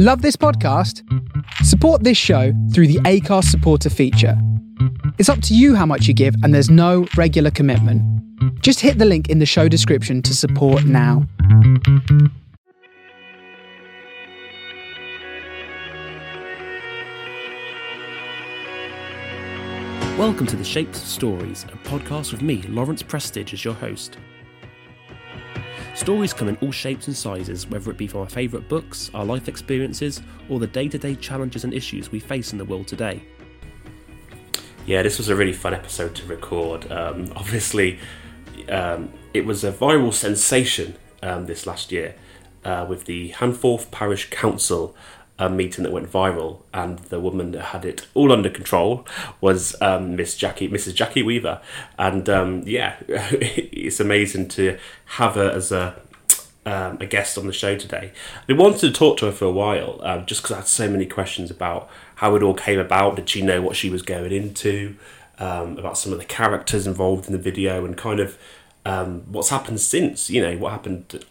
Love this podcast? Support this show through the Acast supporter feature. It's up to you how much you give, and there's no regular commitment. Just hit the link in the show description to support now. Welcome to the Shapes of Stories, a podcast with me, Lawrence Prestige, as your host. Stories come in all shapes and sizes, whether it be from our favourite books, our life experiences, or the day to day challenges and issues we face in the world today. Yeah, this was a really fun episode to record. Um, obviously, um, it was a viral sensation um, this last year uh, with the Handforth Parish Council a meeting that went viral, and the woman that had it all under control was um, Miss Jackie, Mrs. Jackie Weaver, and um, yeah, it's amazing to have her as a um, a guest on the show today. We wanted to talk to her for a while, um, just because I had so many questions about how it all came about. Did she know what she was going into? Um, about some of the characters involved in the video, and kind of um, what's happened since. You know, what happened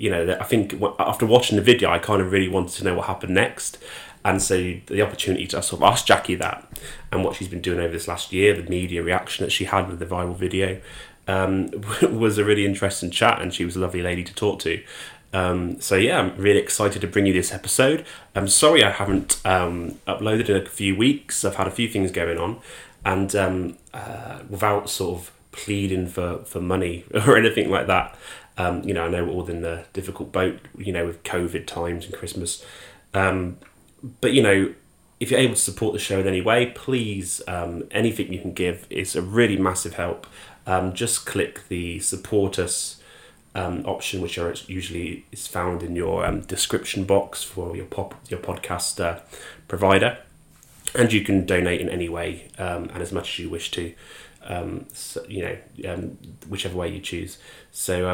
you know, I think after watching the video, I kind of really wanted to know what happened next. And so the opportunity to sort of ask Jackie that and what she's been doing over this last year, the media reaction that she had with the viral video, um, was a really interesting chat. And she was a lovely lady to talk to. Um, so yeah, I'm really excited to bring you this episode. I'm sorry I haven't um, uploaded in a few weeks. I've had a few things going on, and um, uh, without sort of pleading for, for money or anything like that, um, you know, I know we're all in a difficult boat, you know, with COVID times and Christmas. Um, but, you know, if you're able to support the show in any way, please, um, anything you can give is a really massive help. Um, just click the support us um, option, which are usually is found in your um, description box for your pop your podcast uh, provider, and you can donate in any way and as much as you wish to. So, you know, whichever way you choose. So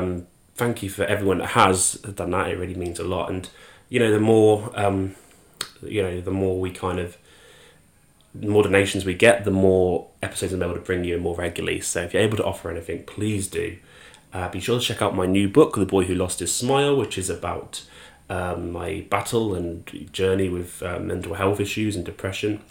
thank you for everyone that has done that. It really means a lot. And you know, the more um, you know, the more we kind of more donations we get, the more episodes I'm able to bring you more regularly. So if you're able to offer anything, please do. Uh, be sure to check out my new book, The Boy Who Lost His Smile, which is about um, my battle and journey with uh, mental health issues and depression.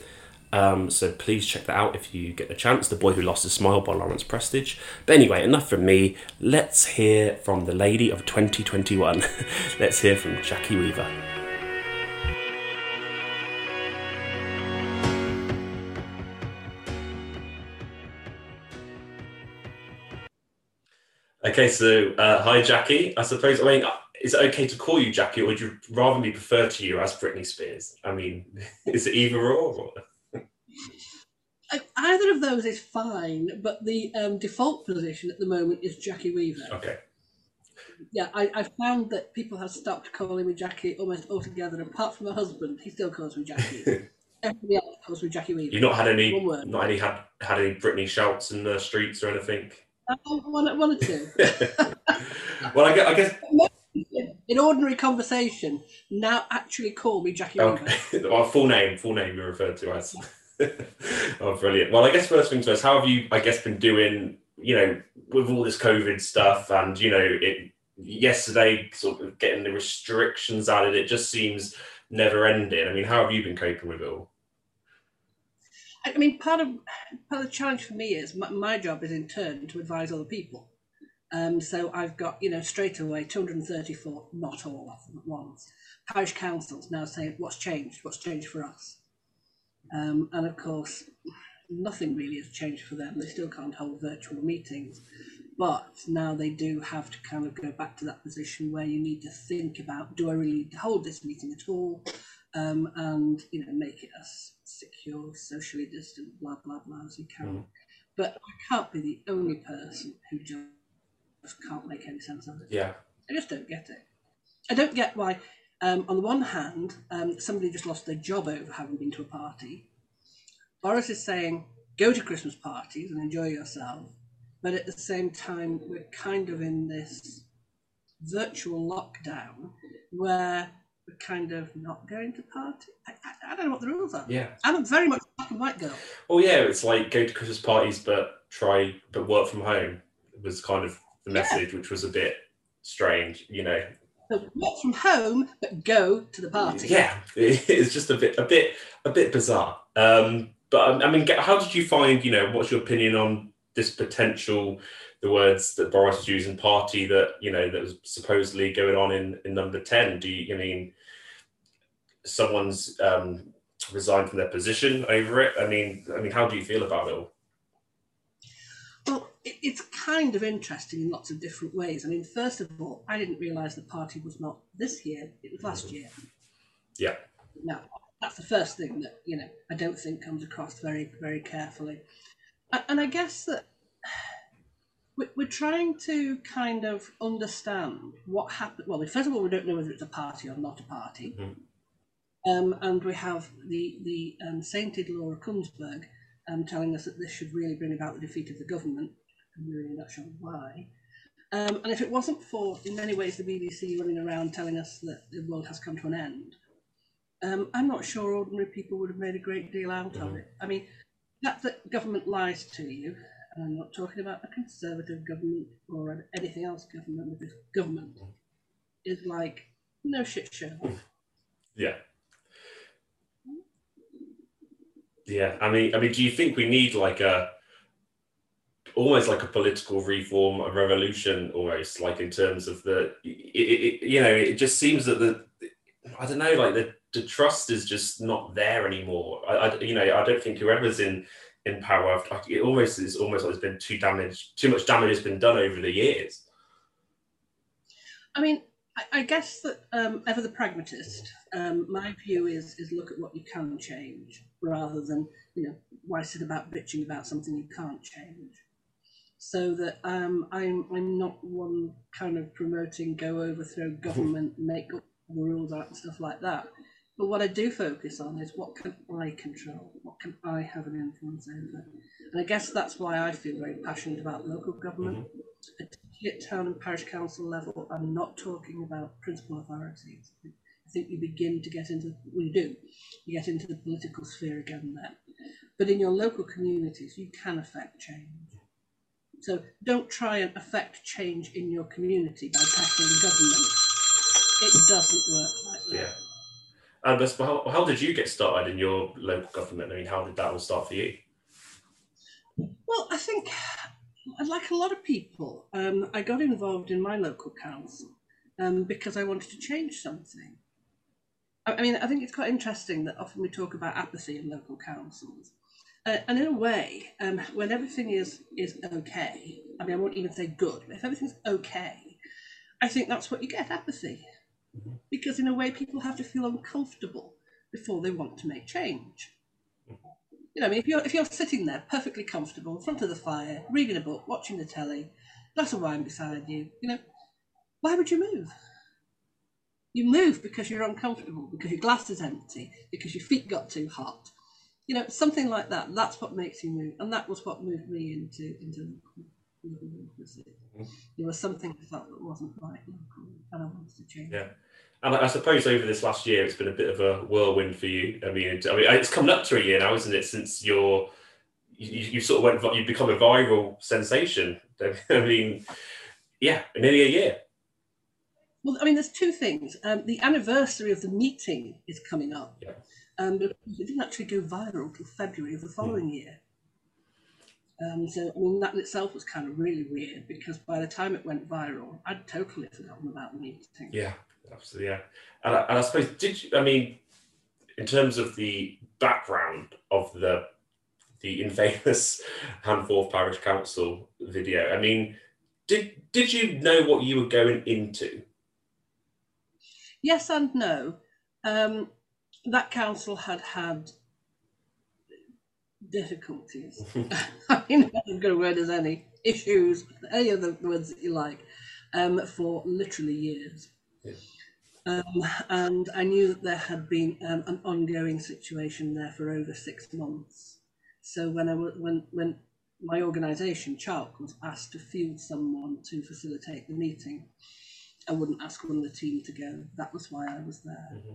Um, so please check that out if you get the chance. The Boy Who Lost His Smile by Lawrence Prestige. But anyway, enough from me. Let's hear from the lady of 2021. Let's hear from Jackie Weaver. Okay, so uh, hi Jackie. I suppose I mean, is it okay to call you Jackie, or would you rather me prefer to you as Britney Spears? I mean, is it either or? Or? Either of those is fine, but the um, default position at the moment is Jackie Weaver. Okay. Yeah, I, I found that people have stopped calling me Jackie almost altogether. Apart from my husband, he still calls me Jackie. Everybody else calls me Jackie Weaver. You've not had any, not any had had any Britney shouts in the streets or anything. Oh, one, one or two. well, I guess, I guess in ordinary conversation, now actually call me Jackie okay. Weaver. well, full name, full name you're referred to as. oh, brilliant. Well, I guess first things first, how have you, I guess, been doing, you know, with all this COVID stuff and, you know, it yesterday sort of getting the restrictions added, it just seems never ending. I mean, how have you been coping with it all? I mean, part of part of the challenge for me is my, my job is in turn to advise other people. Um, so I've got, you know, straight away 234, not all of them at once. Parish councils now saying, what's changed? What's changed for us? Um, and of course, nothing really has changed for them. They still can't hold virtual meetings. But now they do have to kind of go back to that position where you need to think about do I really need to hold this meeting at all? Um, and you know make it as secure, socially distant, blah blah blah as you can. Mm. But I can't be the only person who just can't make any sense of it. Yeah, I just don't get it. I don't get why um, on the one hand, um, somebody just lost their job over having been to a party. Boris is saying, go to Christmas parties and enjoy yourself. But at the same time, we're kind of in this virtual lockdown where we're kind of not going to party. I, I, I don't know what the rules are. Yeah. I'm very much black and white girl. Well, yeah, it's like go to Christmas parties, but try, but work from home was kind of the message, yeah. which was a bit strange, you know So from home, but go to the party. Yeah, it's just a bit, a bit, a bit bizarre. Um, but I mean, how did you find? You know, what's your opinion on this potential? The words that Boris is using, party that you know that was supposedly going on in, in number ten. Do you? Mean, someone's um, resigned from their position over it. I mean, I mean, how do you feel about it all? Well, it's kind of interesting in lots of different ways. I mean, first of all, I didn't realise the party was not this year; it was last year. Yeah. Now, that's the first thing that you know I don't think comes across very, very carefully, and I guess that we're trying to kind of understand what happened. Well, first of all, we don't know whether it's a party or not a party. Mm-hmm. Um, and we have the, the um, sainted Laura Kuenssberg um, telling us that this should really bring about the defeat of the government. I'm really not sure why. Um, and if it wasn't for, in many ways, the BBC running around telling us that the world has come to an end, um, I'm not sure ordinary people would have made a great deal out mm-hmm. of it. I mean, that the government lies to you and I'm not talking about a conservative government or anything else government, but this government is like no shit show. Yeah. Yeah, I mean, I mean, do you think we need like a almost like a political reform, a revolution, almost like in terms of the, it, it, you know, it just seems that the, I don't know, like the the trust is just not there anymore. I, I you know, I don't think whoever's in in power. It almost is almost like there's been too damage, too much damage has been done over the years. I mean, I, I guess that um, ever the pragmatist, um, my view is is look at what you can change rather than you know why sit about bitching about something you can't change. So that um, I'm I'm not one kind of promoting go overthrow government, make up rules out and stuff like that. But what I do focus on is what can I control? What can I have an influence over? And I guess that's why I feel very passionate about local government, mm-hmm. at town and parish council level. I'm not talking about principal authorities. Think you begin to get into, we do, you get into the political sphere again there. But in your local communities, you can affect change. So don't try and affect change in your community by tackling government. It doesn't work like that. Yeah. And how, how did you get started in your local government? I mean, how did that all start for you? Well, I think, like a lot of people, um, I got involved in my local council um, because I wanted to change something. I, mean, I think it's quite interesting that often we talk about apathy in local councils. Uh, and in a way, um, when everything is is okay, I mean, I won't even say good, but if everything's okay, I think that's what you get apathy. Because in a way, people have to feel uncomfortable before they want to make change. You know, I mean, if you're if you're sitting there perfectly comfortable in front of the fire, reading a book, watching the telly, glass of wine beside you, you know, why would you move? You move because you're uncomfortable, because your glass is empty, because your feet got too hot. You know, something like that. That's what makes you move, and that was what moved me into into democracy. Mm-hmm. There was something I felt that wasn't right local, and I wanted to change. Yeah. And I suppose over this last year, it's been a bit of a whirlwind for you. I mean, I mean, it's coming up to a year now, isn't it? Since you're, you, you sort of went, you've become a viral sensation. I mean, yeah, nearly a year. Well, I mean, there's two things. Um, the anniversary of the meeting is coming up. Yeah. Um, but it didn't actually go viral until February of the following mm. year. Um, so, I mean, that in itself was kind of really weird because by the time it went viral, I'd totally forgotten about the meeting. Yeah. Absolutely, yeah. And I, and I suppose, did you, I mean, in terms of the background of the the infamous Handforth Parish Council video, I mean, did did you know what you were going into? Yes and no. Um, that council had had difficulties. I mean, as good a word as any issues, any of the words that you like, um, for literally years. Yeah. Um, and I knew that there had been um, an ongoing situation there for over six months. So when I when when my organisation, ChALC, was asked to field someone to facilitate the meeting, I wouldn't ask one of the team to go. That was why I was there. Mm-hmm.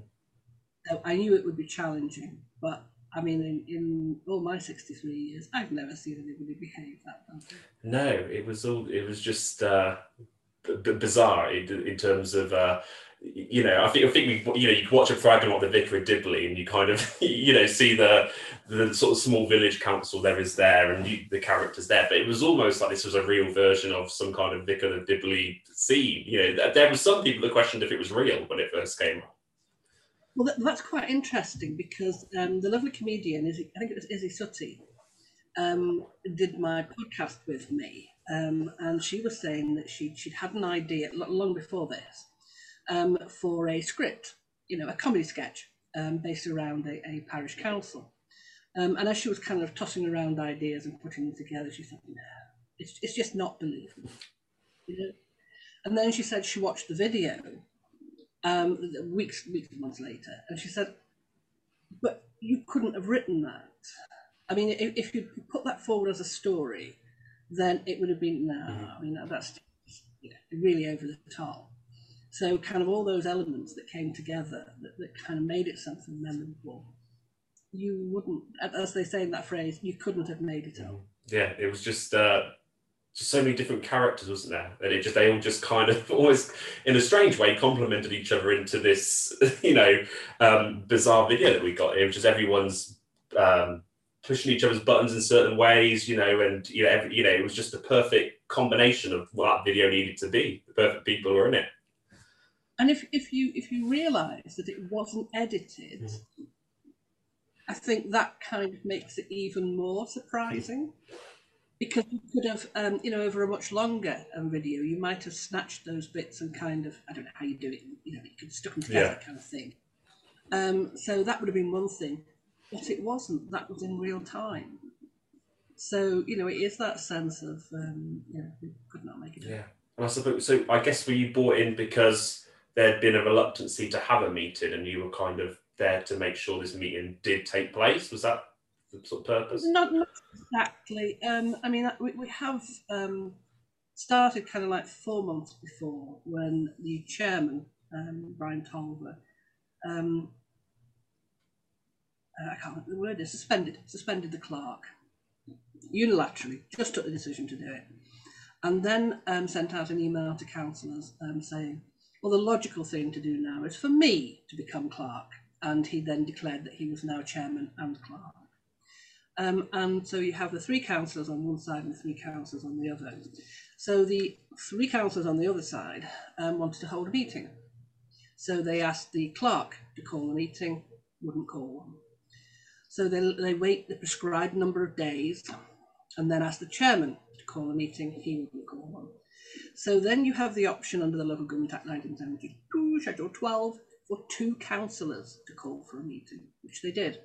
So I knew it would be challenging, but I mean, in, in all my 63 years, I've never seen anybody behave that badly. No, it was all, it was just uh, b- bizarre in, in terms of uh, you know, I think I think we, you know, you watch a fragment of the Vicar of Dibley, and you kind of, you know, see the the sort of small village council there is there, and you, the characters there. But it was almost like this was a real version of some kind of Vicar of Dibley scene. You know, there were some people that questioned if it was real when it first came up. Well, that, that's quite interesting because um, the lovely comedian, Izzy, I think it was Izzy Suttie, um, did my podcast with me, um, and she was saying that she she'd had an idea long before this um, for a script, you know, a comedy sketch um, based around a, a parish council. Um, and as she was kind of tossing around ideas and putting them together, she thought, no, it's, it's just not believable. You know? And then she said she watched the video um, weeks, weeks, months later, and she said, but you couldn't have written that. I mean, if, if you put that forward as a story, then it would have been, no, mm-hmm. I mean, that's you know, really over the top. So, kind of all those elements that came together that, that kind of made it something memorable. You wouldn't, as they say in that phrase, you couldn't have made it up. Yeah, it was just uh, just so many different characters, wasn't there? And it just they all just kind of always, in a strange way complemented each other into this, you know, um, bizarre video that we got here, which is everyone's um, pushing each other's buttons in certain ways, you know, and you know, every, you know, it was just the perfect combination of what that video needed to be. The perfect people were in it. And if, if you if you realise that it wasn't edited, mm. I think that kind of makes it even more surprising. Because you could have, um, you know, over a much longer um, video, you might have snatched those bits and kind of, I don't know how you do it, you know, you could stuck them together, yeah. kind of thing. Um, so that would have been one thing, but it wasn't. That was in real time. So you know, it is that sense of, um, you know, we could not make it. Yeah, and I suppose so. I guess were you bought in because there'd been a reluctancy to have a meeting and you were kind of there to make sure this meeting did take place. Was that the sort of purpose? Not, not exactly. Um, I mean, we, we have um, started kind of like four months before when the chairman, um, Brian Tolver, um, uh, I can't remember the word is suspended suspended the clerk unilaterally, just took the decision to do it, and then um, sent out an email to councillors um, saying well, the logical thing to do now is for me to become clerk. And he then declared that he was now chairman and clerk. Um, and so you have the three councillors on one side and the three councillors on the other. So the three councillors on the other side um, wanted to hold a meeting. So they asked the clerk to call a meeting, wouldn't call one. So they, they wait the prescribed number of days and then ask the chairman to call a meeting, he wouldn't call one. So then you have the option under the Local Government Act 1972, Schedule 12, for two councillors to call for a meeting, which they did.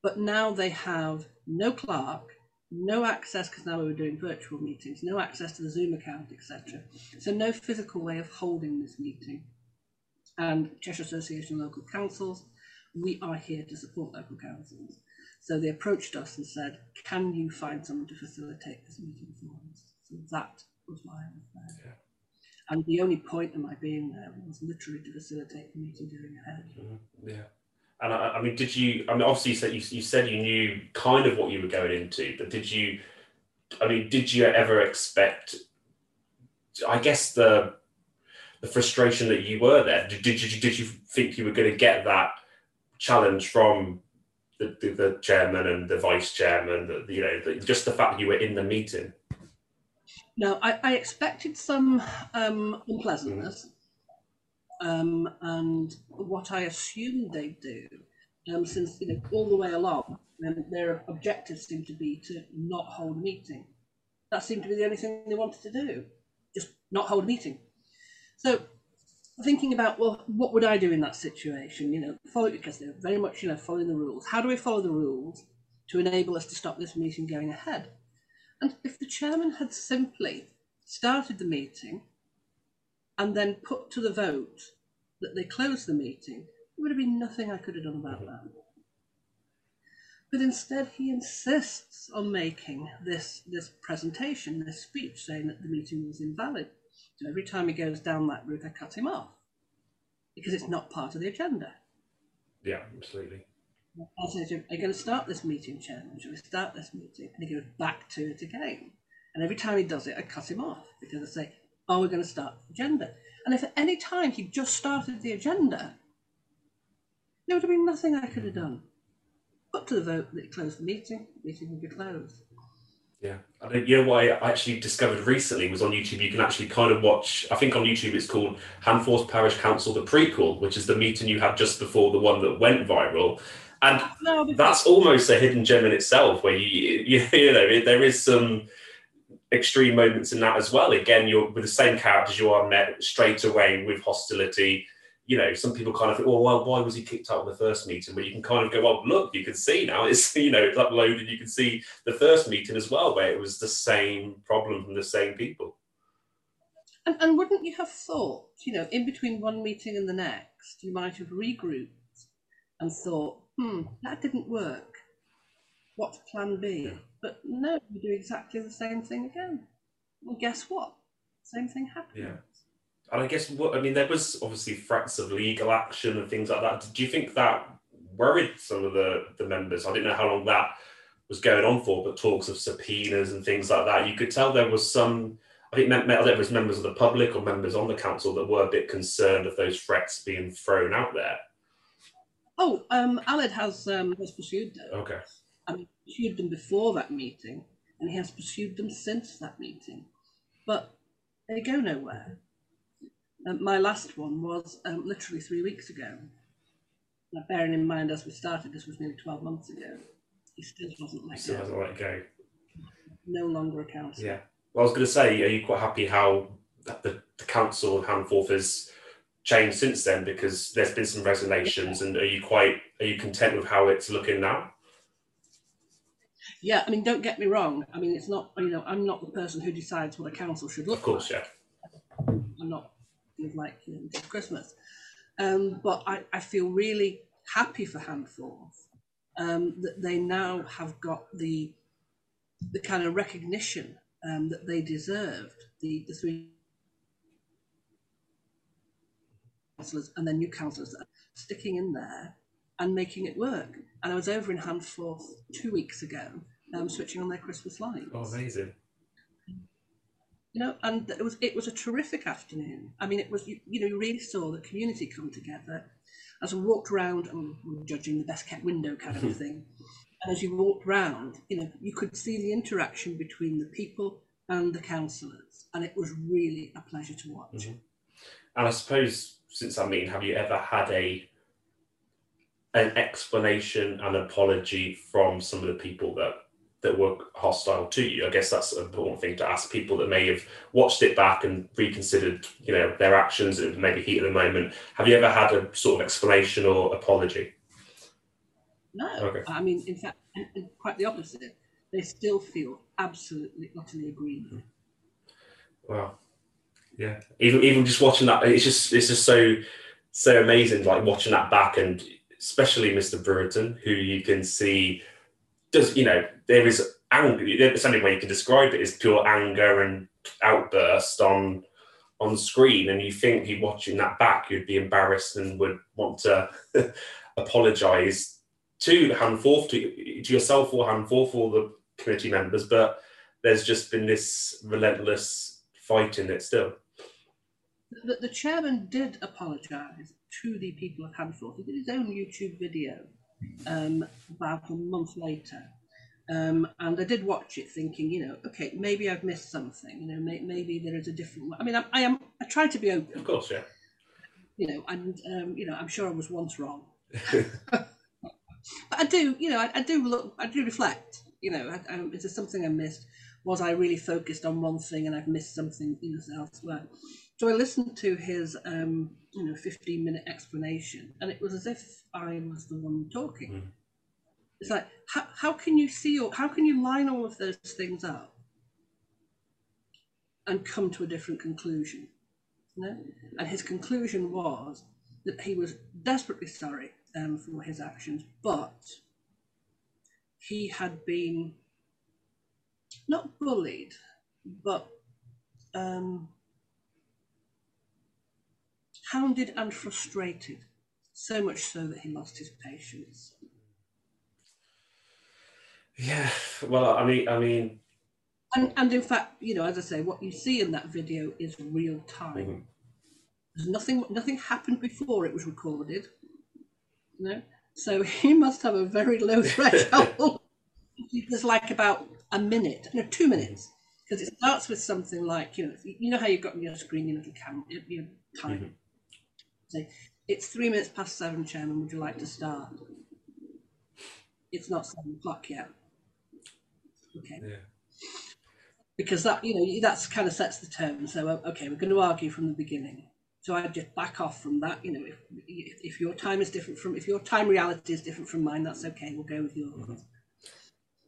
But now they have no clerk, no access, because now we were doing virtual meetings, no access to the Zoom account, etc. So no physical way of holding this meeting. And Cheshire Association of Local Councils, we are here to support local councils. So they approached us and said, can you find someone to facilitate this meeting for us? So that was why I was there. Yeah. And the only point of my being there was literally to facilitate the meeting going ahead. Mm-hmm. Yeah. And I, I, mean, did you? I mean, obviously, you said you, you said you knew kind of what you were going into, but did you? I mean, did you ever expect? I guess the the frustration that you were there. Did, did you did you think you were going to get that challenge from the, the, the chairman and the vice chairman? The, you know, the, just the fact that you were in the meeting. No, I, I expected some um, unpleasantness, um, and what I assumed they'd do, um, since you know all the way along, their objective seemed to be to not hold a meeting. That seemed to be the only thing they wanted to do, just not hold a meeting. So, thinking about well, what would I do in that situation? You know, follow because they're very much you know following the rules. How do we follow the rules to enable us to stop this meeting going ahead? And if the chairman had simply started the meeting and then put to the vote that they closed the meeting, there would have been nothing I could have done about that. But instead, he insists on making this, this presentation, this speech, saying that the meeting was invalid. So every time he goes down that route, I cut him off because it's not part of the agenda. Yeah, absolutely. Are you going to start this meeting, Chairman? Shall we start this meeting? And he goes back to it again. And every time he does it, I cut him off because I say, oh, are we going to start the agenda? And if at any time he just started the agenda, there would have been nothing I could have done. Put to the vote that closed the meeting, the meeting would be closed. Yeah, I think you know what I actually discovered recently was on YouTube. You can actually kind of watch. I think on YouTube it's called Handforth Parish Council the prequel, which is the meeting you had just before the one that went viral, and oh, no, that's almost a hidden gem in itself. Where you you, you know there is some extreme moments in that as well. Again, you're with the same characters. You are met straight away with hostility you know, some people kind of think, well, well, why was he kicked out of the first meeting? But you can kind of go, well, look, you can see now it's, you know, it's uploaded. You can see the first meeting as well, where it was the same problem from the same people. And, and wouldn't you have thought, you know, in between one meeting and the next, you might have regrouped and thought, hmm, that didn't work. What's plan B? Yeah. But no, you do exactly the same thing again. Well, guess what? Same thing happens. Yeah and I guess what I mean, there was obviously threats of legal action and things like that. Do you think that worried some of the the members? I didn't know how long that was going on for, but talks of subpoenas and things like that. You could tell there was some. I think there was members of the public or members on the council that were a bit concerned of those threats being thrown out there. Oh, um, Aled has um, has pursued them. Okay. I mean, pursued them before that meeting, and he has pursued them since that meeting, but they go nowhere. Um, my last one was um, literally three weeks ago. Now, bearing in mind, as we started, this was nearly 12 months ago. He still wasn't let still hasn't let go. No longer a council. Yeah. Well, I was going to say, are you quite happy how the, the council of Handforth has changed since then? Because there's been some resignations, and are you quite are you content with how it's looking now? Yeah, I mean, don't get me wrong. I mean, it's not you know, I'm not the person who decides what a council should look. Of course, like. yeah. I'm not like you know, Christmas. Um, but I, I feel really happy for Handforth um, that they now have got the the kind of recognition um, that they deserved. The the three councillors and then new councillors sticking in there and making it work. And I was over in Handforth two weeks ago, um, switching on their Christmas lights. Oh, amazing! you know, and it was it was a terrific afternoon. I mean, it was you, you know you really saw the community come together. As we walked around, and judging the best kept window kind of thing, and as you walked round, you know, you could see the interaction between the people and the councillors, and it was really a pleasure to watch. Mm-hmm. And I suppose since I mean, have you ever had a an explanation, an apology from some of the people that that were hostile to you. I guess that's an important thing to ask people that may have watched it back and reconsidered, you know, their actions and maybe heat of the moment. Have you ever had a sort of explanation or apology? No. Okay. I mean, in fact, quite the opposite. They still feel absolutely, utterly aggrieved. Wow. Yeah. Even even just watching that, it's just it's just so so amazing. Like watching that back, and especially Mr. Brewerton, who you can see does you know there is anger. There's only way you can describe it is pure anger and outburst on on screen, and you think you watching that back, you'd be embarrassed and would want to apologise to Handforth, to, to yourself or Handforth, or the committee members, but there's just been this relentless fight in it still. The, the chairman did apologise to the people of Handforth. He did his own YouTube video um, about a month later. Um, and I did watch it thinking, you know, okay, maybe I've missed something. You know, may, maybe there is a different way. I mean, I, I, am. I try to be open. Of course, yeah. You know, and um, you know, I'm sure I was once wrong. but I do, you know, I, I, do look, I do reflect. You know, I, I, is there something I missed? Was I really focused on one thing and I've missed something else elsewhere? So I listened to his, um, you know, 15 minute explanation, and it was as if I was the one talking. Mm. It's like, how, how can you see, or how can you line all of those things up and come to a different conclusion? You know? And his conclusion was that he was desperately sorry um, for his actions, but he had been not bullied, but um, hounded and frustrated, so much so that he lost his patience. Yeah, well, I mean, I mean, And, and in fact, you know, as I say, what you see in that video is real time. Mhm. There's nothing nothing happened before it was recorded. You know? So he must have a very low threshold. There's like about a minute, no, two minutes. Because it starts with something like, you know, you know how you've got on your screen your little camera, your, your time. Mhm. Say, it's three minutes past seven, Chairman. Would you like to start? It's not seven o'clock yet. Okay Yeah. because that you know that's kind of sets the tone. So uh, okay, we're going to argue from the beginning. So I just back off from that. You know, if if your time is different from if your time reality is different from mine, that's okay. We'll go with yours.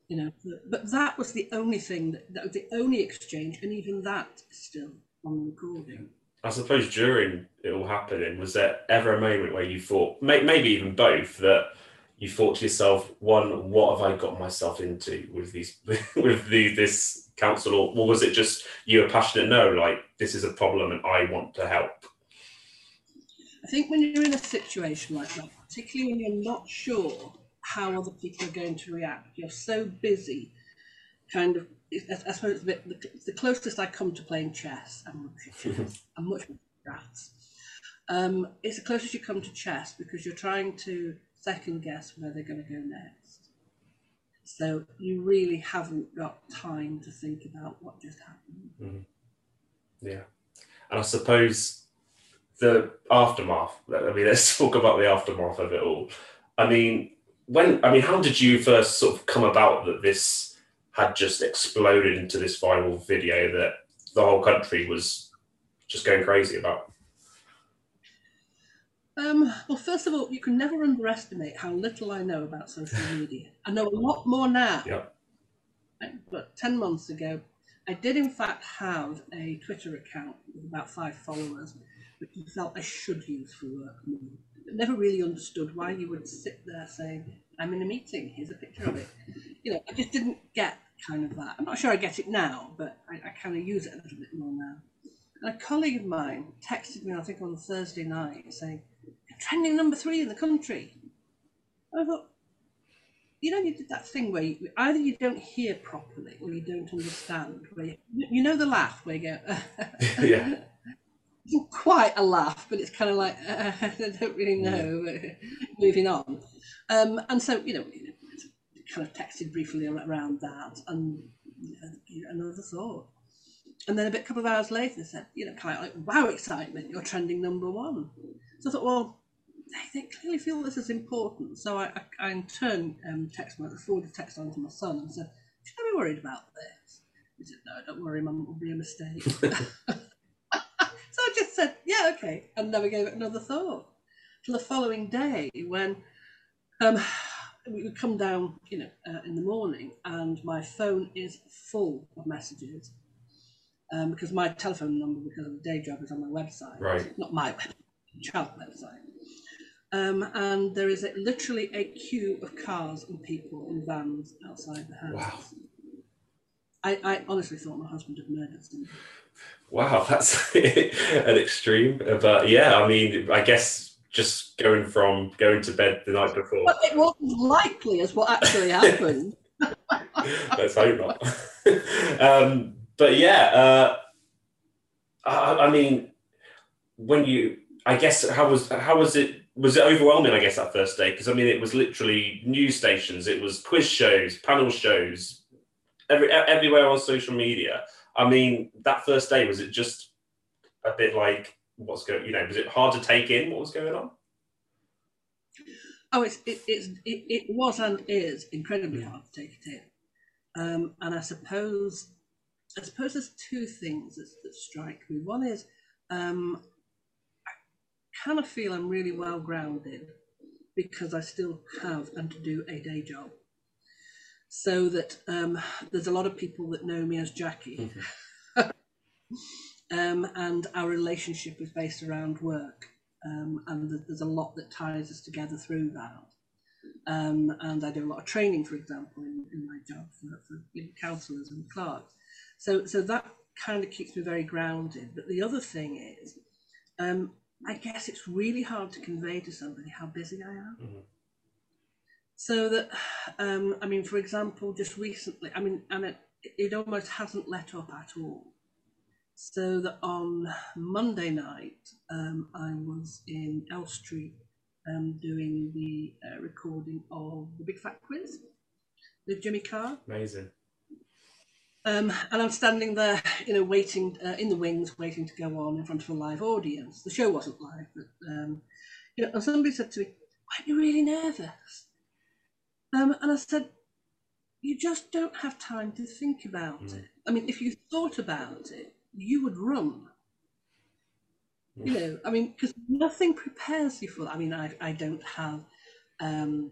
You know, but, that was the only thing that, that was the only exchange, and even that is still on the recording. I suppose during it all happening, was there ever a moment where you thought, maybe even both, that you thought to yourself, one, what have I got myself into with these, with the, this council, or, or was it just you were passionate? No, like this is a problem and I want to help. I think when you're in a situation like that, particularly when you're not sure how other people are going to react, you're so busy, kind of. I suppose it's a bit, the, the closest I come to playing chess. I'm much chess. I'm much at drafts. Um, it's the closest you come to chess because you're trying to second guess where they're going to go next. So you really haven't got time to think about what just happened. Yeah. And I suppose the aftermath, I mean, let's talk about the aftermath of it all. I mean, when, I mean, how did you first sort of come about that this had just exploded into this viral video that the whole country was just going crazy about? Um, well, first of all, you can never underestimate how little I know about social media. I know a lot more now. Yeah. right? But 10 months ago, I did in fact have a Twitter account with about five followers, which I felt I should use for work more. Never really understood why you would sit there saying, I'm in a meeting, here's a picture of it. You know, I just didn't get kind of that. I'm not sure I get it now, but I, I kind of use it a little bit more now. And a colleague of mine texted me, I think on Thursday night, saying, "You're trending number three in the country. And I thought, you know, you did that thing where you, either you don't hear properly or you don't understand. Where you, you know the laugh where you go, Yeah. It's quite a laugh, but it's kind of like I don't really know. Moving on, um, and so you know, kind of texted briefly around that, and you know, another thought. And then a bit, couple of hours later, they said, you know, kind of like, wow, excitement, you're trending number one. So I thought, well, they, they clearly feel this is important. So I, I, I in turn um, text my, forwarded a text on to my son and said, should I be worried about this? He said, no, don't worry, mum, it will be a mistake. so I just said, yeah, okay, and never gave it another thought. Till the following day, when um, we would come down, you know, uh, in the morning, and my phone is full of messages um, because my telephone number, because of the day job, is on my website. Right. Not my child website. Um, and there is a, literally a queue of cars and people in vans outside the house. Wow. I, I honestly thought my husband had murdered somebody. Wow, that's an extreme. But yeah, I mean, I guess just going from going to bed the night before. But it wasn't likely as what actually happened. Let's hope not. um, but yeah, uh, I, I mean, when you, I guess, how was how was it? Was it overwhelming? I guess that first day because I mean, it was literally news stations, it was quiz shows, panel shows, every everywhere on social media. I mean, that first day was it just a bit like what's going? You know, was it hard to take in what was going on? Oh, it's it, it's it, it was and is incredibly hard to take it in, um, and I suppose I suppose there's two things that, that strike me. One is um, I kind of feel I'm really well grounded because I still have and to do a day job. So that um, there's a lot of people that know me as Jackie, um, and our relationship is based around work um, and th- there's a lot that ties us together through that. Um, and I do a lot of training, for example, in, in my job for, for you know, councillors and clerks. So, so that kind of keeps me very grounded. But the other thing is, um, I guess it's really hard to convey to somebody how busy I am. Mhm. So that, um, I mean, for example, just recently, I mean, and it, it almost hasn't let up at all. So that on Monday night, um, I was in Elstree um, doing the uh, recording of the Big Fat Quiz with Jimmy Carr. Amazing. Um, and I'm standing there, you know, waiting uh, in the wings, waiting to go on in front of a live audience. The show wasn't live, but um, you know, and somebody said to me, Why "Aren't you really nervous?" Um, and I said, "You just don't have time to think about mm. it. I mean, if you thought about it, you would run. You know, I mean, because nothing prepares you for that. I mean, I, I don't have, um,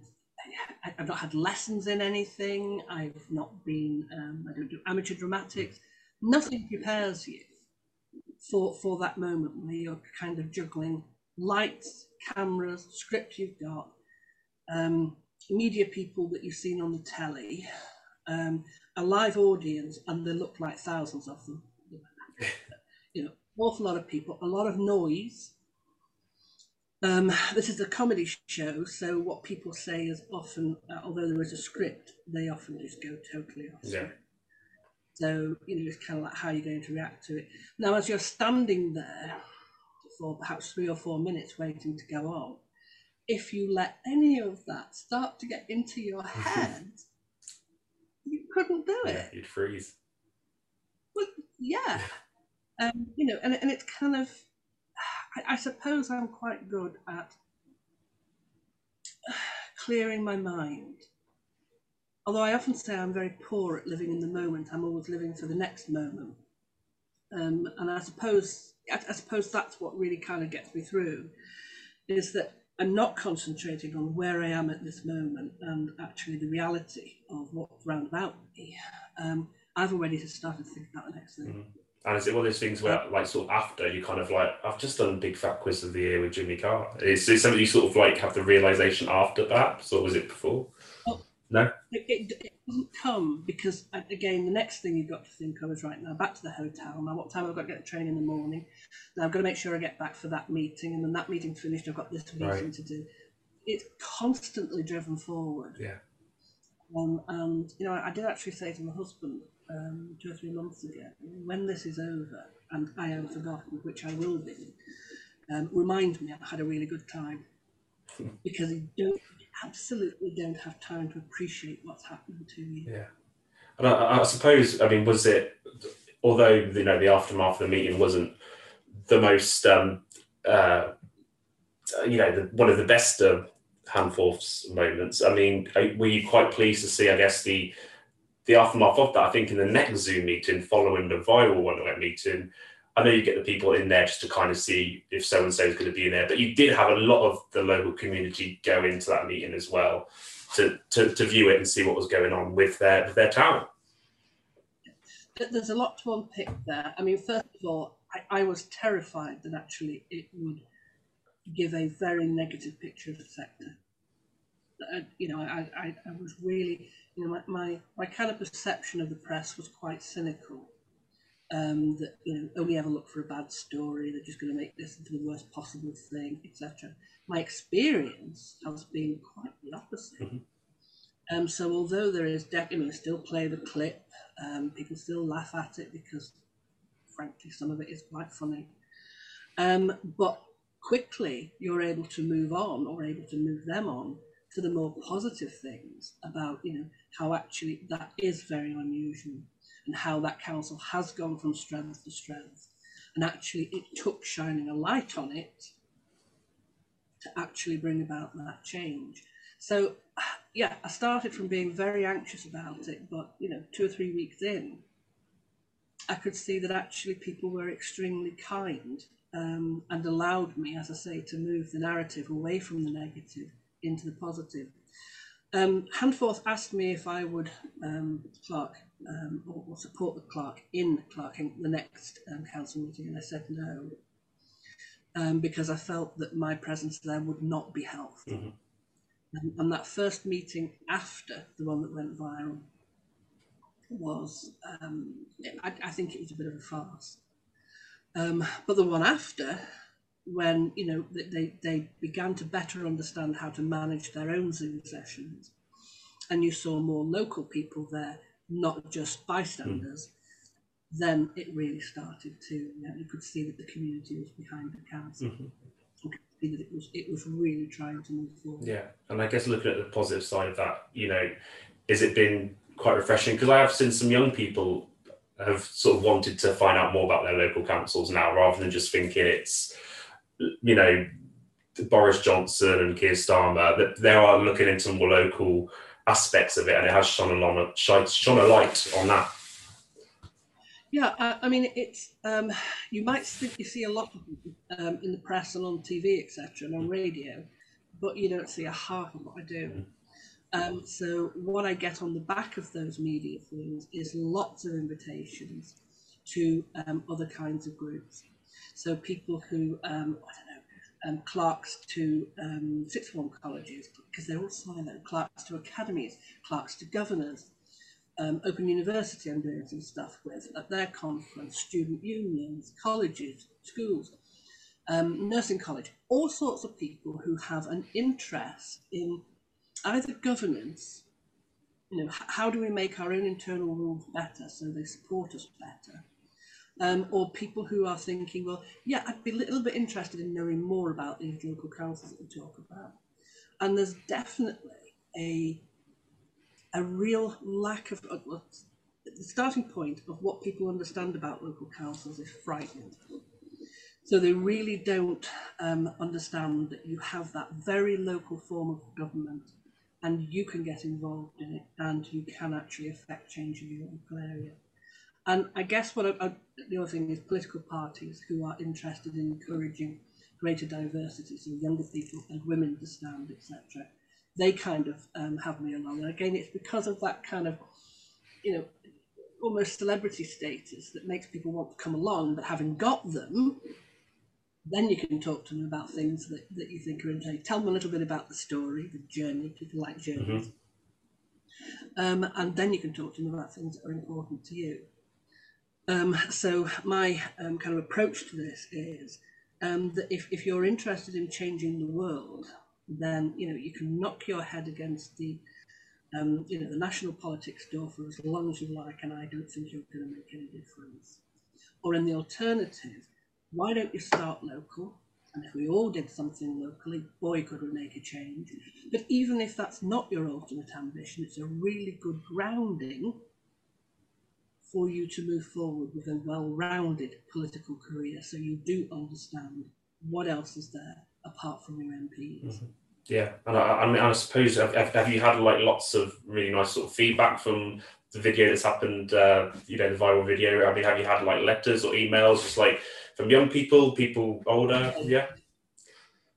I, have not had lessons in anything. I've not been, um, I don't do amateur dramatics. Nothing prepares you for for that moment where you're kind of juggling lights, cameras, script you've got, um, media people that you've seen on the telly, um, a live audience, and there look like thousands of them you know, awful lot of people, a lot of noise. Um, this is a comedy show, so what people say is often, uh, although there is a script, they often just go totally off. Yeah. So, you know, it's kind of like how you're going to react to it. Now, as you're standing there for perhaps three or four minutes waiting to go on, if you let any of that start to get into your head, you couldn't do it. Yeah, you'd freeze. Well, yeah. Um, you know, and, and it's kind of, I, I suppose I'm quite good at clearing my mind. Although I often say I'm very poor at living in the moment, I'm always living for the next moment. Um, and I suppose, I, I suppose that's what really kind of gets me through, is that I'm not concentrating on where I am at this moment and actually the reality of what's round about me. Um, I've already started to think about the next thing. Mm-hmm. And is it one of those things where, like, sort of after you kind of like, I've just done Big Fat Quiz of the Year with Jimmy Carr. Is it something you sort of like have the realization after that, or was it before? Well, no, it, it, it, doesn't come because again, the next thing you've got to think of is right now back to the hotel. Now, what time I've got to get the train in the morning? Now I've got to make sure I get back for that meeting, and then that meeting's finished. I've got this meeting right. to do. It's constantly driven forward. Yeah. Um, and you know, I did actually say to my husband, um, two or three months ago, when this is over and I am forgotten, which I will be, um, remind me I've had a really good time. Because you don't, absolutely don't have time to appreciate what's happened to you. Yeah. And I, I suppose, I mean, was it, although, you know, the aftermath of the meeting wasn't the most, um, uh, you know, the, one of the best uh, Handforth's moments. I mean, were you quite pleased to see, I guess, the the aftermath of that, I think in the next Zoom meeting following the viral one that meeting, I know you get the people in there just to kind of see if so and so is going to be in there, but you did have a lot of the local community go into that meeting as well to, to, to view it and see what was going on with their with their town. There's a lot to unpick there. I mean, first of all, I, I was terrified that actually it would give a very negative picture of the sector. Uh, you know, I, I, I was really you know, my, my, my kind of perception of the press was quite cynical. Um, that you know only ever look for a bad story. They're just going to make this into the worst possible thing, etc. My experience has been quite the opposite. Mm-hmm. Um, so although there is definitely still play the clip, um, people still laugh at it because, frankly, some of it is quite funny. Um, but quickly you're able to move on or able to move them on to the more positive things about you know how actually that is very unusual and how that council has gone from strength to strength. And actually it took shining a light on it to actually bring about that change. So yeah i started from being very anxious about it but you know two or three weeks in i could see that actually people were extremely kind um, and allowed me as i say to move the narrative away from the negative into the positive. Um, Handforth asked me if I would um, clerk um, or, or, support the clerk in clerking the next um, council meeting, and I said no um, because I felt that my presence there would not be helpful. Mm-hmm. And, and, that first meeting after the one that went viral was, um, I, I, think it was a bit of a farce. but the one after when you know they, they began to better understand how to manage their own Zoom sessions, and you saw more local people there not just bystanders, mm. then it really started to, you, know, you could see that the community was behind the council. Mm-hmm. You could see that it was, it was really trying to move forward. Yeah, and I guess looking at the positive side of that, you know, has it been quite refreshing? Because I have seen some young people have sort of wanted to find out more about their local councils now rather than just thinking it's, you know, Boris Johnson and Keir Starmer, that they are looking into more local aspects of it, and it has shone a, long, shone, shone a light on that. Yeah, I, I mean, it's um, you might think you see a lot of them um, in the press and on TV, etc., and on radio, but you don't see a half of what I do. Mm. Um, so what I get on the back of those media things is lots of invitations to um, other kinds of groups. So people who um, I don't know, um, clerks to um, sixth form colleges because they're all silent, clerks to academies, clerks to governors. Um, Open University, I'm doing some stuff with at their conference, student unions, colleges, schools, um, nursing college, all sorts of people who have an interest in either governance, you know, how do we make our own internal rules better so they support us better, um, or people who are thinking, well, yeah, I'd be a little bit interested in knowing more about these local councils that we talk about. And there's definitely a a real lack of uh, the starting point of what people understand about local councils is frightening. So they really don't um, understand that you have that very local form of government and you can get involved in it and you can actually affect change in your local area. And I guess what I, I, the other thing is political parties who are interested in encouraging greater diversity, so younger people and women to stand, etc. They kind of um, have me along, and again, it's because of that kind of, you know, almost celebrity status that makes people want to come along. But having got them, then you can talk to them about things that, that you think are interesting. Tell them a little bit about the story, the journey. People like journeys. Mm-hmm. Um, and then you can talk to them about things that are important to you. Um, so my um, kind of approach to this is um, that if, if you're interested in changing the world, then you know you can knock your head against the um, you know the national politics door for as long as you like, and I don't think you're going to make any difference. Or in the alternative, why don't you start local? And if we all did something locally, boy, could we make a change. But even if that's not your ultimate ambition, it's a really good grounding for you to move forward with a well-rounded political career so you do understand what else is there apart from your MPs. Mm-hmm. Yeah, and I, I, mean, I suppose have, have, you had like lots of really nice sort of feedback from the video that's happened? Uh, you know, the viral video. I mean, have you had like letters or emails, just like from young people, people older? Yeah,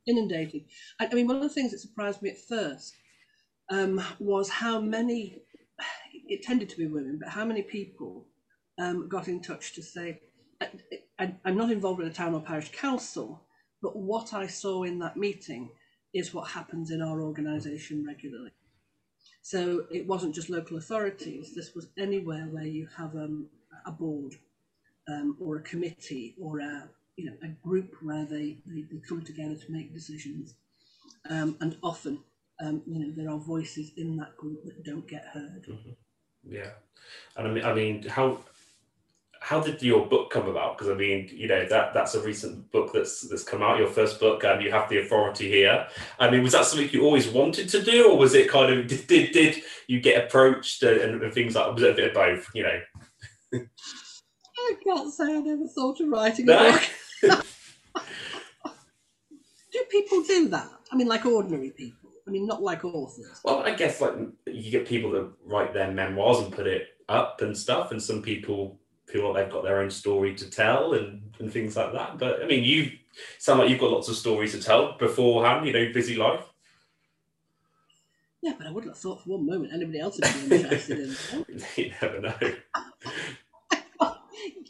inundated. I, I mean, one of the things that surprised me at first um, was how many it tended to be women, but how many people um, got in touch to say, I, am not involved with a town or parish council, but what I saw in that meeting is what happens in our organisation regularly. So it wasn't just local authorities, this was anywhere where you have um, a board um, or a committee or a, you know, a group where they, they, they come together to make decisions. Um, and often, um, you know, there are voices in that group that don't get heard. Mm-hmm. Yeah, and I mean, I mean, how how did your book come about? Because I mean, you know, that that's a recent book that's that's come out, your first book, and you have the authority here. I mean, was that something you always wanted to do, or was it kind of did did, did you get approached and, and things like was it a bit of both? You know. I can't say I never thought of writing a no. book. do people do that? I mean, like ordinary people. I mean, not like authors. Well, I guess like you get people that write their memoirs and put it up and stuff, and some people feel like they've got their own story to tell and, and things like that. But I mean, you sound like you've got lots of stories to tell beforehand. You know, busy life. Yeah, but I wouldn't have thought for one moment anybody else would be interested in. you never know.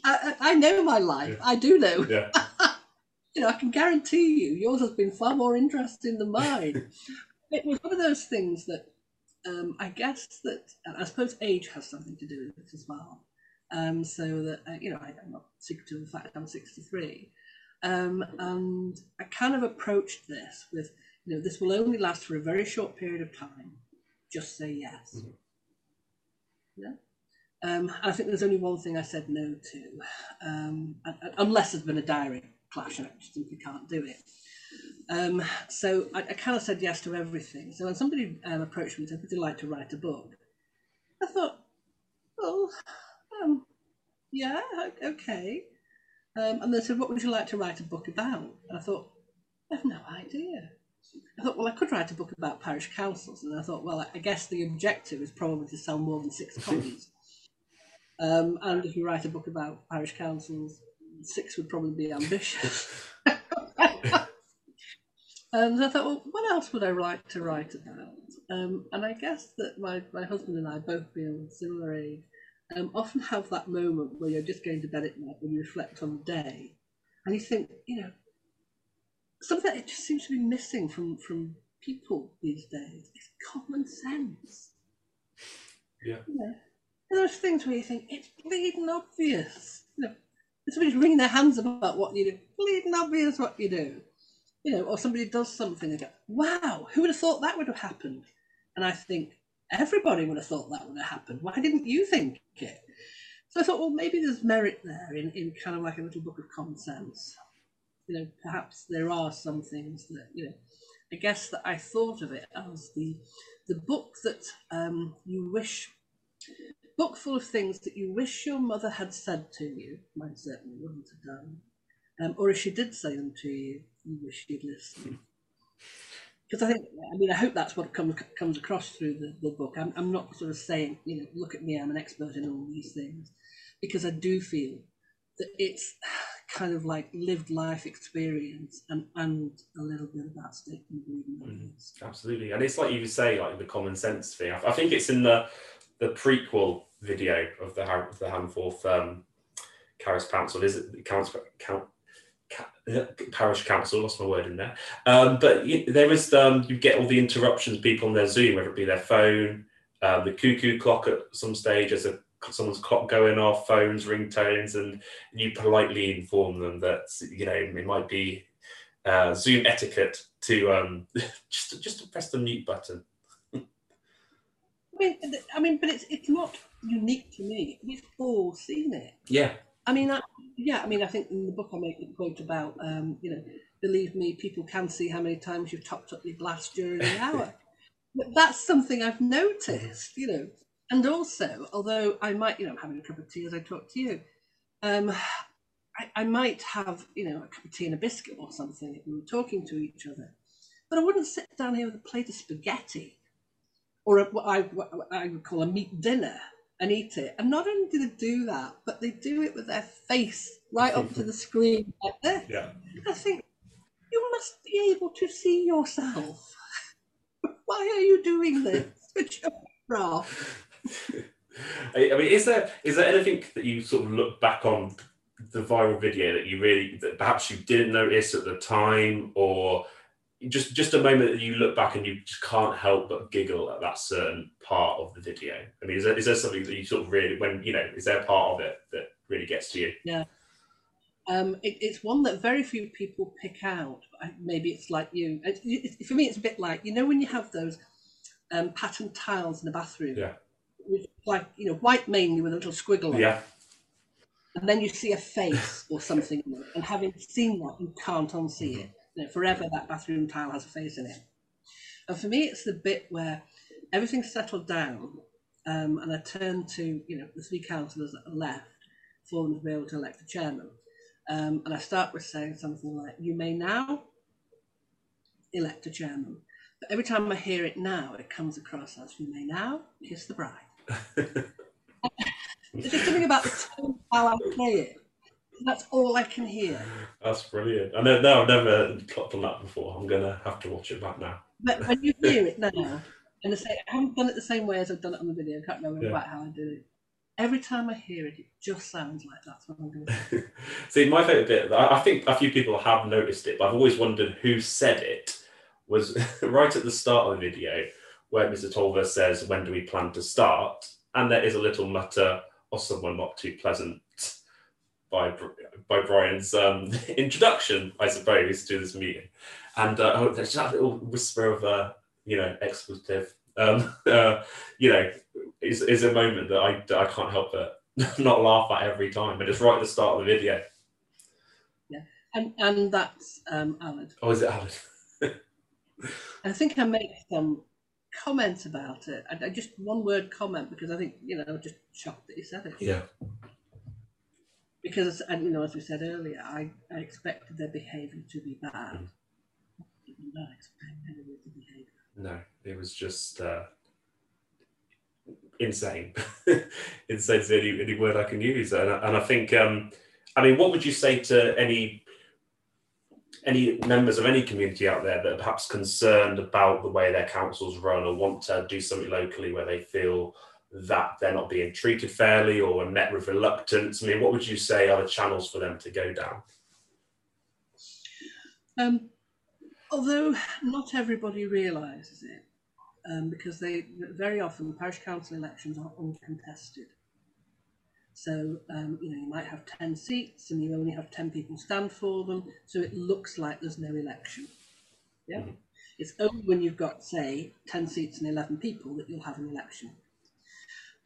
I, I, know my life. I do know. Yeah. you know, I can guarantee you, yours has been far more interesting than mine it was one of those things that um, I guess that I suppose age has something to do with it as well. Um, so that uh, you know, I, am not secret to the fact I'm 63, um, and I kind of approached this with, you know, this will only last for a very short period of time. Just say yes. Mm-hmm. Yeah. Um, I think there's only one thing I said no to, um, unless there's been a direct clash and I just simply can't do it. Um, so I, I, kind of said yes to everything. So when somebody um, approached me and said, Would you like to write a book? I thought, Well, um, yeah, okay. Um, and they said, What would you like to write a book about? And I thought, I have no idea. I thought, well, I could write a book about parish councils. And I thought, well, I guess the objective is probably to sell more than six copies. um, and if you write a book about parish councils, six would probably be ambitious. and I thought, well, what else would I like to write about? Um, and I guess that my, my husband and I, both being similar age, um, often have that moment where you're just going to bed at night when you reflect on the day and you think, you know, something that just seems to be missing from, from people these days is common sense. Yeah. You know, those things where you think it's bleeding obvious. You know, somebody's wringing their hands about what you do, bleeding obvious what you do. You know, or somebody does something and go, wow, who would have thought that would have happened? And I think everybody would have thought that would have happened. Why didn't you think it? So I thought, well, maybe there's merit there in, in kind of like a little book of common sense. You know, perhaps there are some things that, you know, I guess that I thought of it as the the book that um, you wish book full of things that you wish your mother had said to you, mine certainly wouldn't have done, um, or if she did say them to you, you wish you'd listened. Because I think, I mean, I hope that's what comes comes across through the, the book. I'm, I'm not sort of saying, you know, look at me, I'm an expert in all these things, because I do feel that it's kind of like lived life experience and, and a little bit about statement mm, absolutely and it's like you say like the common sense thing I, I think it's in the the prequel video of the of the Handforth um, Parish Council. Is it Council, Count, Parish Council? Lost my word in there. Um, but there is um, you get all the interruptions people on their Zoom, whether it be their phone, um, the cuckoo clock at some stage as a someone's clock going off, phones, ringtones, and you politely inform them that you know it might be uh, Zoom etiquette to um, just just to press the mute button I mean, I mean, but it's it's not unique to me. We've all seen it. Yeah. I mean, I, yeah. I mean, I think in the book I make the point about, um, you know, believe me, people can see how many times you've topped up your glass during the hour. but that's something I've noticed, you know. And also, although I might, you know, I'm having a cup of tea as I talk to you, um, I, I might have, you know, a cup of tea and a biscuit or something if we were talking to each other. But I wouldn't sit down here with a plate of spaghetti or a, what, I, what I would call a meat dinner and eat it. And not only do they do that, but they do it with their face right up to the screen like this. Yeah. I think you must be able to see yourself. Why are you doing this? Switch off. I mean, is there is there anything that you sort of look back on the viral video that you really that perhaps you didn't notice at the time, or just just a moment that you look back and you just can't help but giggle at that certain part of the video. I mean, is there, is there something that you sort of really, when you know, is there a part of it that really gets to you? Yeah. Um, it, it's one that very few people pick out. Maybe it's like you. It, it, for me, it's a bit like you know when you have those um, pattern tiles in the bathroom. Yeah. With like you know white mainly with a little squiggle. Yeah. And then you see a face or something, and having seen that, you can't unsee it you know, forever that bathroom tile has a face in it. And for me, it's the bit where everything's settled down, um, and I turn to you know the three councillors that are left for them to be able to elect a chairman. Um, and I start with saying something like, "You may now elect a chairman." But every time I hear it now, it comes across as, "You may now kiss the bride." There's something about the tone how I say it that's all I can hear. That's brilliant. I know. No, I've never clocked on that before. I'm gonna have to watch it back now. But when you hear it now, and I say I haven't done it the same way as I've done it on the video. I can't remember yeah. quite how I did it. Every time I hear it, it just sounds like that's what I'm going to See, my favourite bit, I think a few people have noticed it, but I've always wondered who said it, was right at the start of the video where Mr. Tolver says, When do we plan to start? And there is a little mutter, or someone not too pleasant by by Brian's um, introduction, I suppose, to this meeting. And uh, oh, there's that little whisper of uh, you know expletive um, uh, you know, is, is a moment that I, I can't help but not laugh at every time. But it's right at the start of the video. Yeah, and and that's um, Alan. Oh, is it Alan? I think I make some comment about it. I, I just one word comment because I think you know just shocked that you said it. Yeah. Because and you know as we said earlier, I, I expected their behaviour to be bad. Mm. I not expect. No, it was just uh, insane. insane is the only, only word I can use, and, I- and I think, um, I mean, what would you say to any any members of any community out there that are perhaps concerned about the way their councils run or want to do something locally where they feel that they're not being treated fairly or met with reluctance? I mean, what would you say are the channels for them to go down? Um, although not everybody realises it, um, because they very often the parish council elections are uncontested. So um, you know you might have ten seats and you only have ten people stand for them, so it looks like there's no election. Yeah, Mhm. it's only when you've got say ten seats and eleven people that you'll have an election.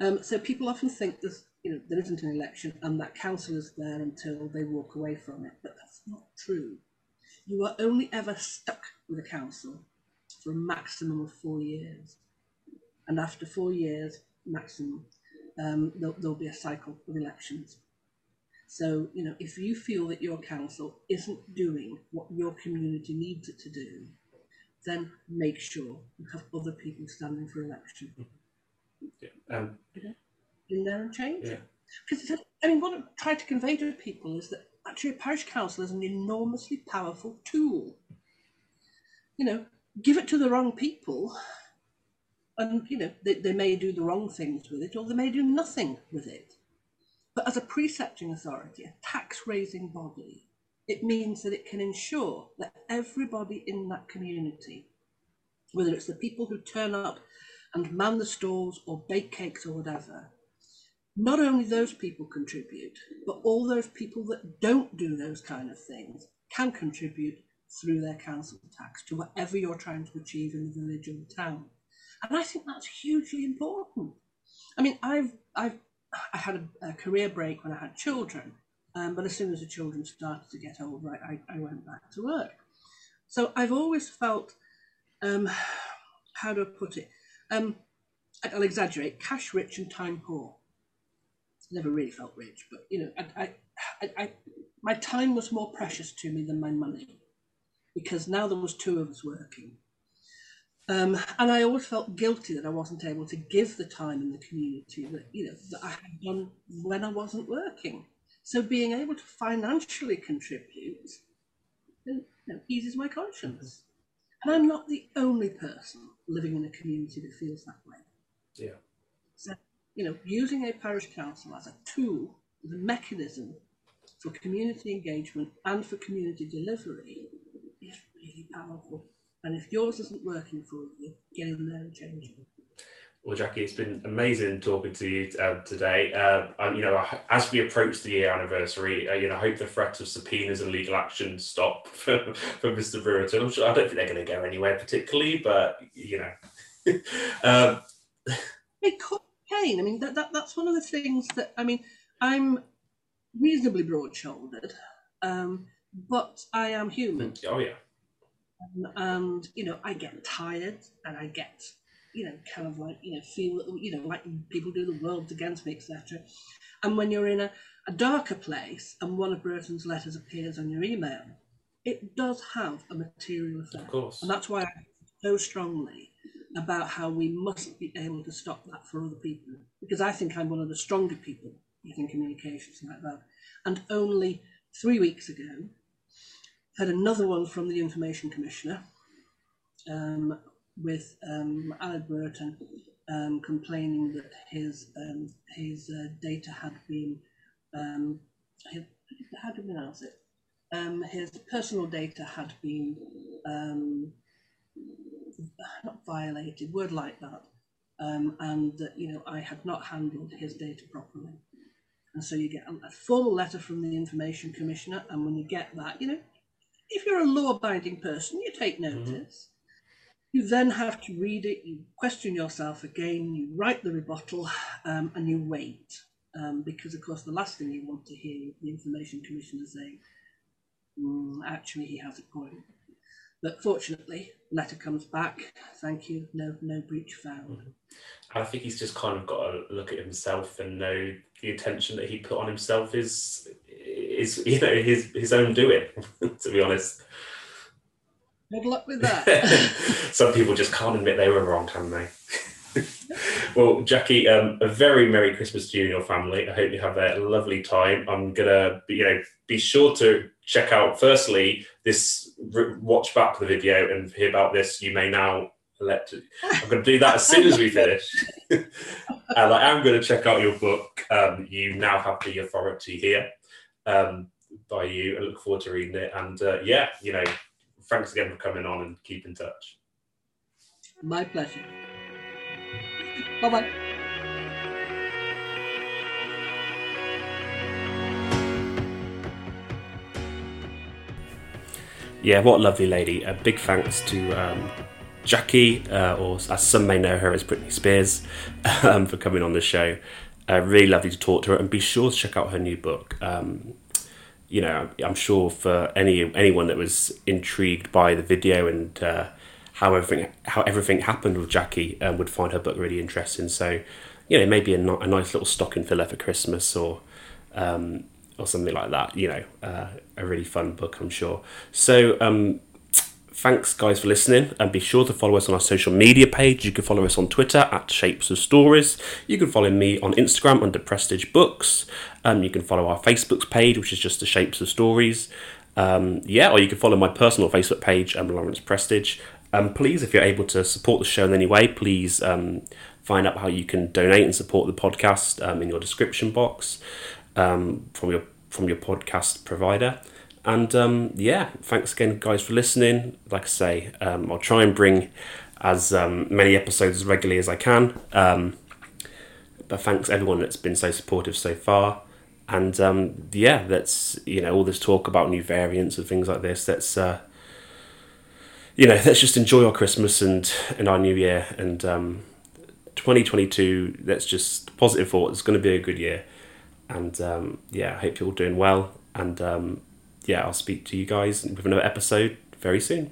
Um, so people often think there's you know there isn't an election and that council is there until they walk away from it, but that's not true you are only ever stuck with a council for a maximum of four years. And after four years, maximum, um, there'll, there'll be a cycle of elections. So, you know, if you feel that your council isn't doing what your community needs it to do, then make sure you have other people standing for election Um, in there and change Yeah. it. Because, I mean, what I try to convey to people is that actually a parish council is an enormously powerful tool. You know, give it to the wrong people, and, you know, they, they may do the wrong things with it, or they may do nothing with it. But as a precepting authority, a tax raising body, it means that it can ensure that everybody in that community, whether it's the people who turn up and man the stalls or bake cakes or whatever, not only those people contribute, but all those people that don't do those kind of things can contribute through their council tax to whatever you're trying to achieve in the village or the town. And I think that's hugely important. I mean, I've I've I had a, a career break when I had children, um, but as soon as the children started to get older, I, I, I went back to work. So I've always felt, um, how do I put it? Um, I'll exaggerate: cash rich and time poor never really felt rich, but you know, I, I, I, my time was more precious to me than my money because now there was two of us working. Um, and I always felt guilty that I wasn't able to give the time in the community that you know that I had done when I wasn't working. So being able to financially contribute you know, eases my conscience. And I'm not the only person living in a community that feels that way yeah. So, you know, using a parish council as a tool, as a mechanism for community engagement and for community delivery is really powerful. And if yours isn't working for you, get in there and change it. Well, Jackie, it's been amazing talking to you uh, today. Uh, and you know, as we approach the year anniversary, uh, you know, I hope the threat of subpoenas and legal action stop for, for Mr. Brewerton. I'm sure, I don't think they're going to go anywhere particularly, but you know, um, They could pain. I mean, that, that that's one of the things that I mean. I'm reasonably broad-shouldered, um, but I am human. oh yeah, and you know i get tired and i get you know kind of like you know feel you know like people do the world's against me etc and when you're in a, a darker place and one of Brewerton's letters appears on your email it does have a material effect. Of course. and that's why i feel so strongly about how we must be able to stop that for other people. Because i think i'm one of the stronger people in communications like that. And only three weeks ago had another one from the Information Commissioner um, with um, Aled Brewerton um, complaining that his um, his uh, data had been um, his, how do we pronounce it? Um, his personal data had been um, not violated, word like that, um, and that you know I had not handled his data properly. And so you get a, a formal letter from the Information Commissioner, and when you get that, you know, if you're a law-abiding person, you take notice. You then have to read it, you question yourself again, you write the rebuttal, um, and you wait. Um, because, of course, the last thing you want to hear the Information Commissioner saying, mm, actually, he has a point. But fortunately, letter comes back. Thank you. No, no breach found. Mm-hmm. I think he's just kind of got to look at himself and know the attention that he put on himself is is you know his his own doing. to be honest. Good luck with that. Some people just can't admit they were wrong, can they? well, Jackie, um, a very Merry Christmas to you and your family. I hope you have a lovely time. I'm gonna, be, you know, be sure to check out firstly this watch back the video and hear about this. You may now elect. I'm to do that as soon as we finish. and I am going to check out your book. Um, you now have the authority here um, by you. I look forward to reading it. And uh, yeah, you know, thanks again for coming on and keep in touch. My pleasure. Bye bye. Yeah, what a lovely lady. A big thanks to um, Jackie, uh, or as some may know her as Britney Spears, um, for coming on the show. Uh, really lovely to talk to her, and be sure to check out her new book. Um, you know, I'm sure for any anyone that was intrigued by the video and uh, how everything how everything happened with Jackie um, would find her book really interesting. So, you know, maybe a, a nice little stocking filler for Christmas or um, or something like that. You know, uh, a really fun book, I'm sure. So, um, thanks guys for listening and be sure to follow us on our social media page. You can follow us on twitter at shapes of stories. You can follow me on instagram under prestige books. Um, you can follow our facebook page which is just the shapes of stories. Um, yeah or you can follow my personal facebook page um, lawrence prestige. Um, please if you're able to support the show in any way please um, find out how you can donate and support the podcast um, in your description box um, from your from your podcast provider and um, yeah, thanks again, guys, for listening. Like I say, um, I'll try and bring as um, many episodes as regularly as I can. Um, but thanks everyone that's been so supportive so far. And um, yeah, that's you know all this talk about new variants and things like this. That's uh, you know let's just enjoy our Christmas and and our New Year and 2022. Um, let's just positive thought. It's going to be a good year. And yeah, I hope you're all doing well. And yeah, I'll speak to you guys with another episode very soon.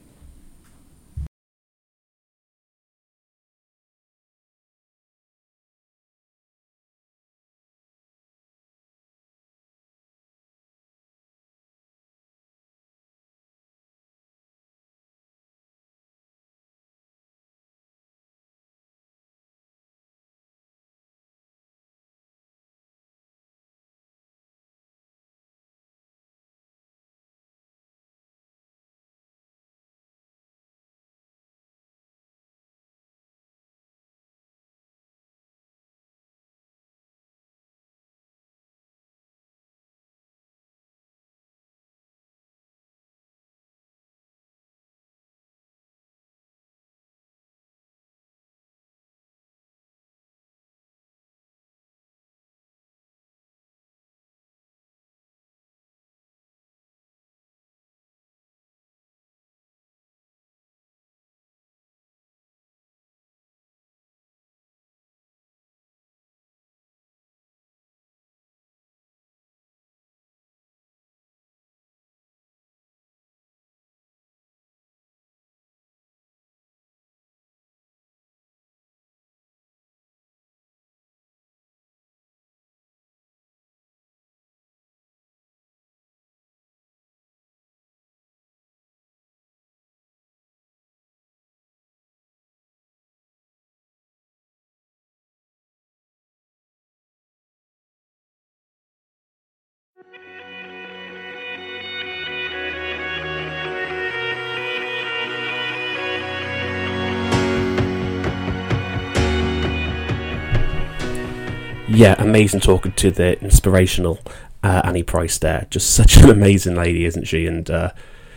Yeah, amazing talking to the inspirational uh, Annie Price there. Just such an amazing lady, isn't she? And uh,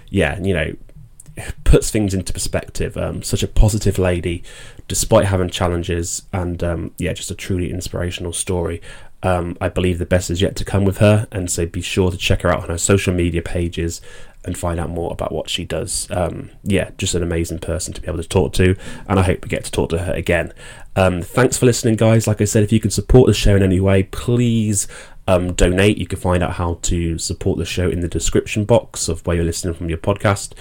yeah, you know, puts things into perspective. Um, such a positive lady, despite having challenges, and um, yeah, just a truly inspirational story. Um, I believe the best is yet to come with her, and so be sure to check her out on her social media pages and find out more about what she does. Um, yeah, just an amazing person to be able to talk to, and I hope we get to talk to her again. Um, thanks for listening, guys. Like I said, if you can support the show in any way, please um, donate. You can find out how to support the show in the description box of where you're listening from your podcast.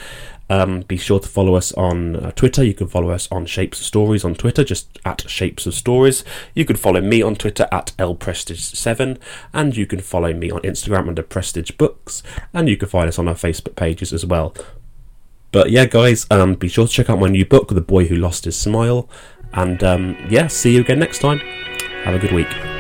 Um, be sure to follow us on uh, Twitter. You can follow us on Shapes of Stories on Twitter, just at Shapes of Stories. You can follow me on Twitter at lprestige7, and you can follow me on Instagram under Prestige Books, and you can find us on our Facebook pages as well. But yeah, guys, um, be sure to check out my new book, The Boy Who Lost His Smile, and um, yeah, see you again next time. Have a good week.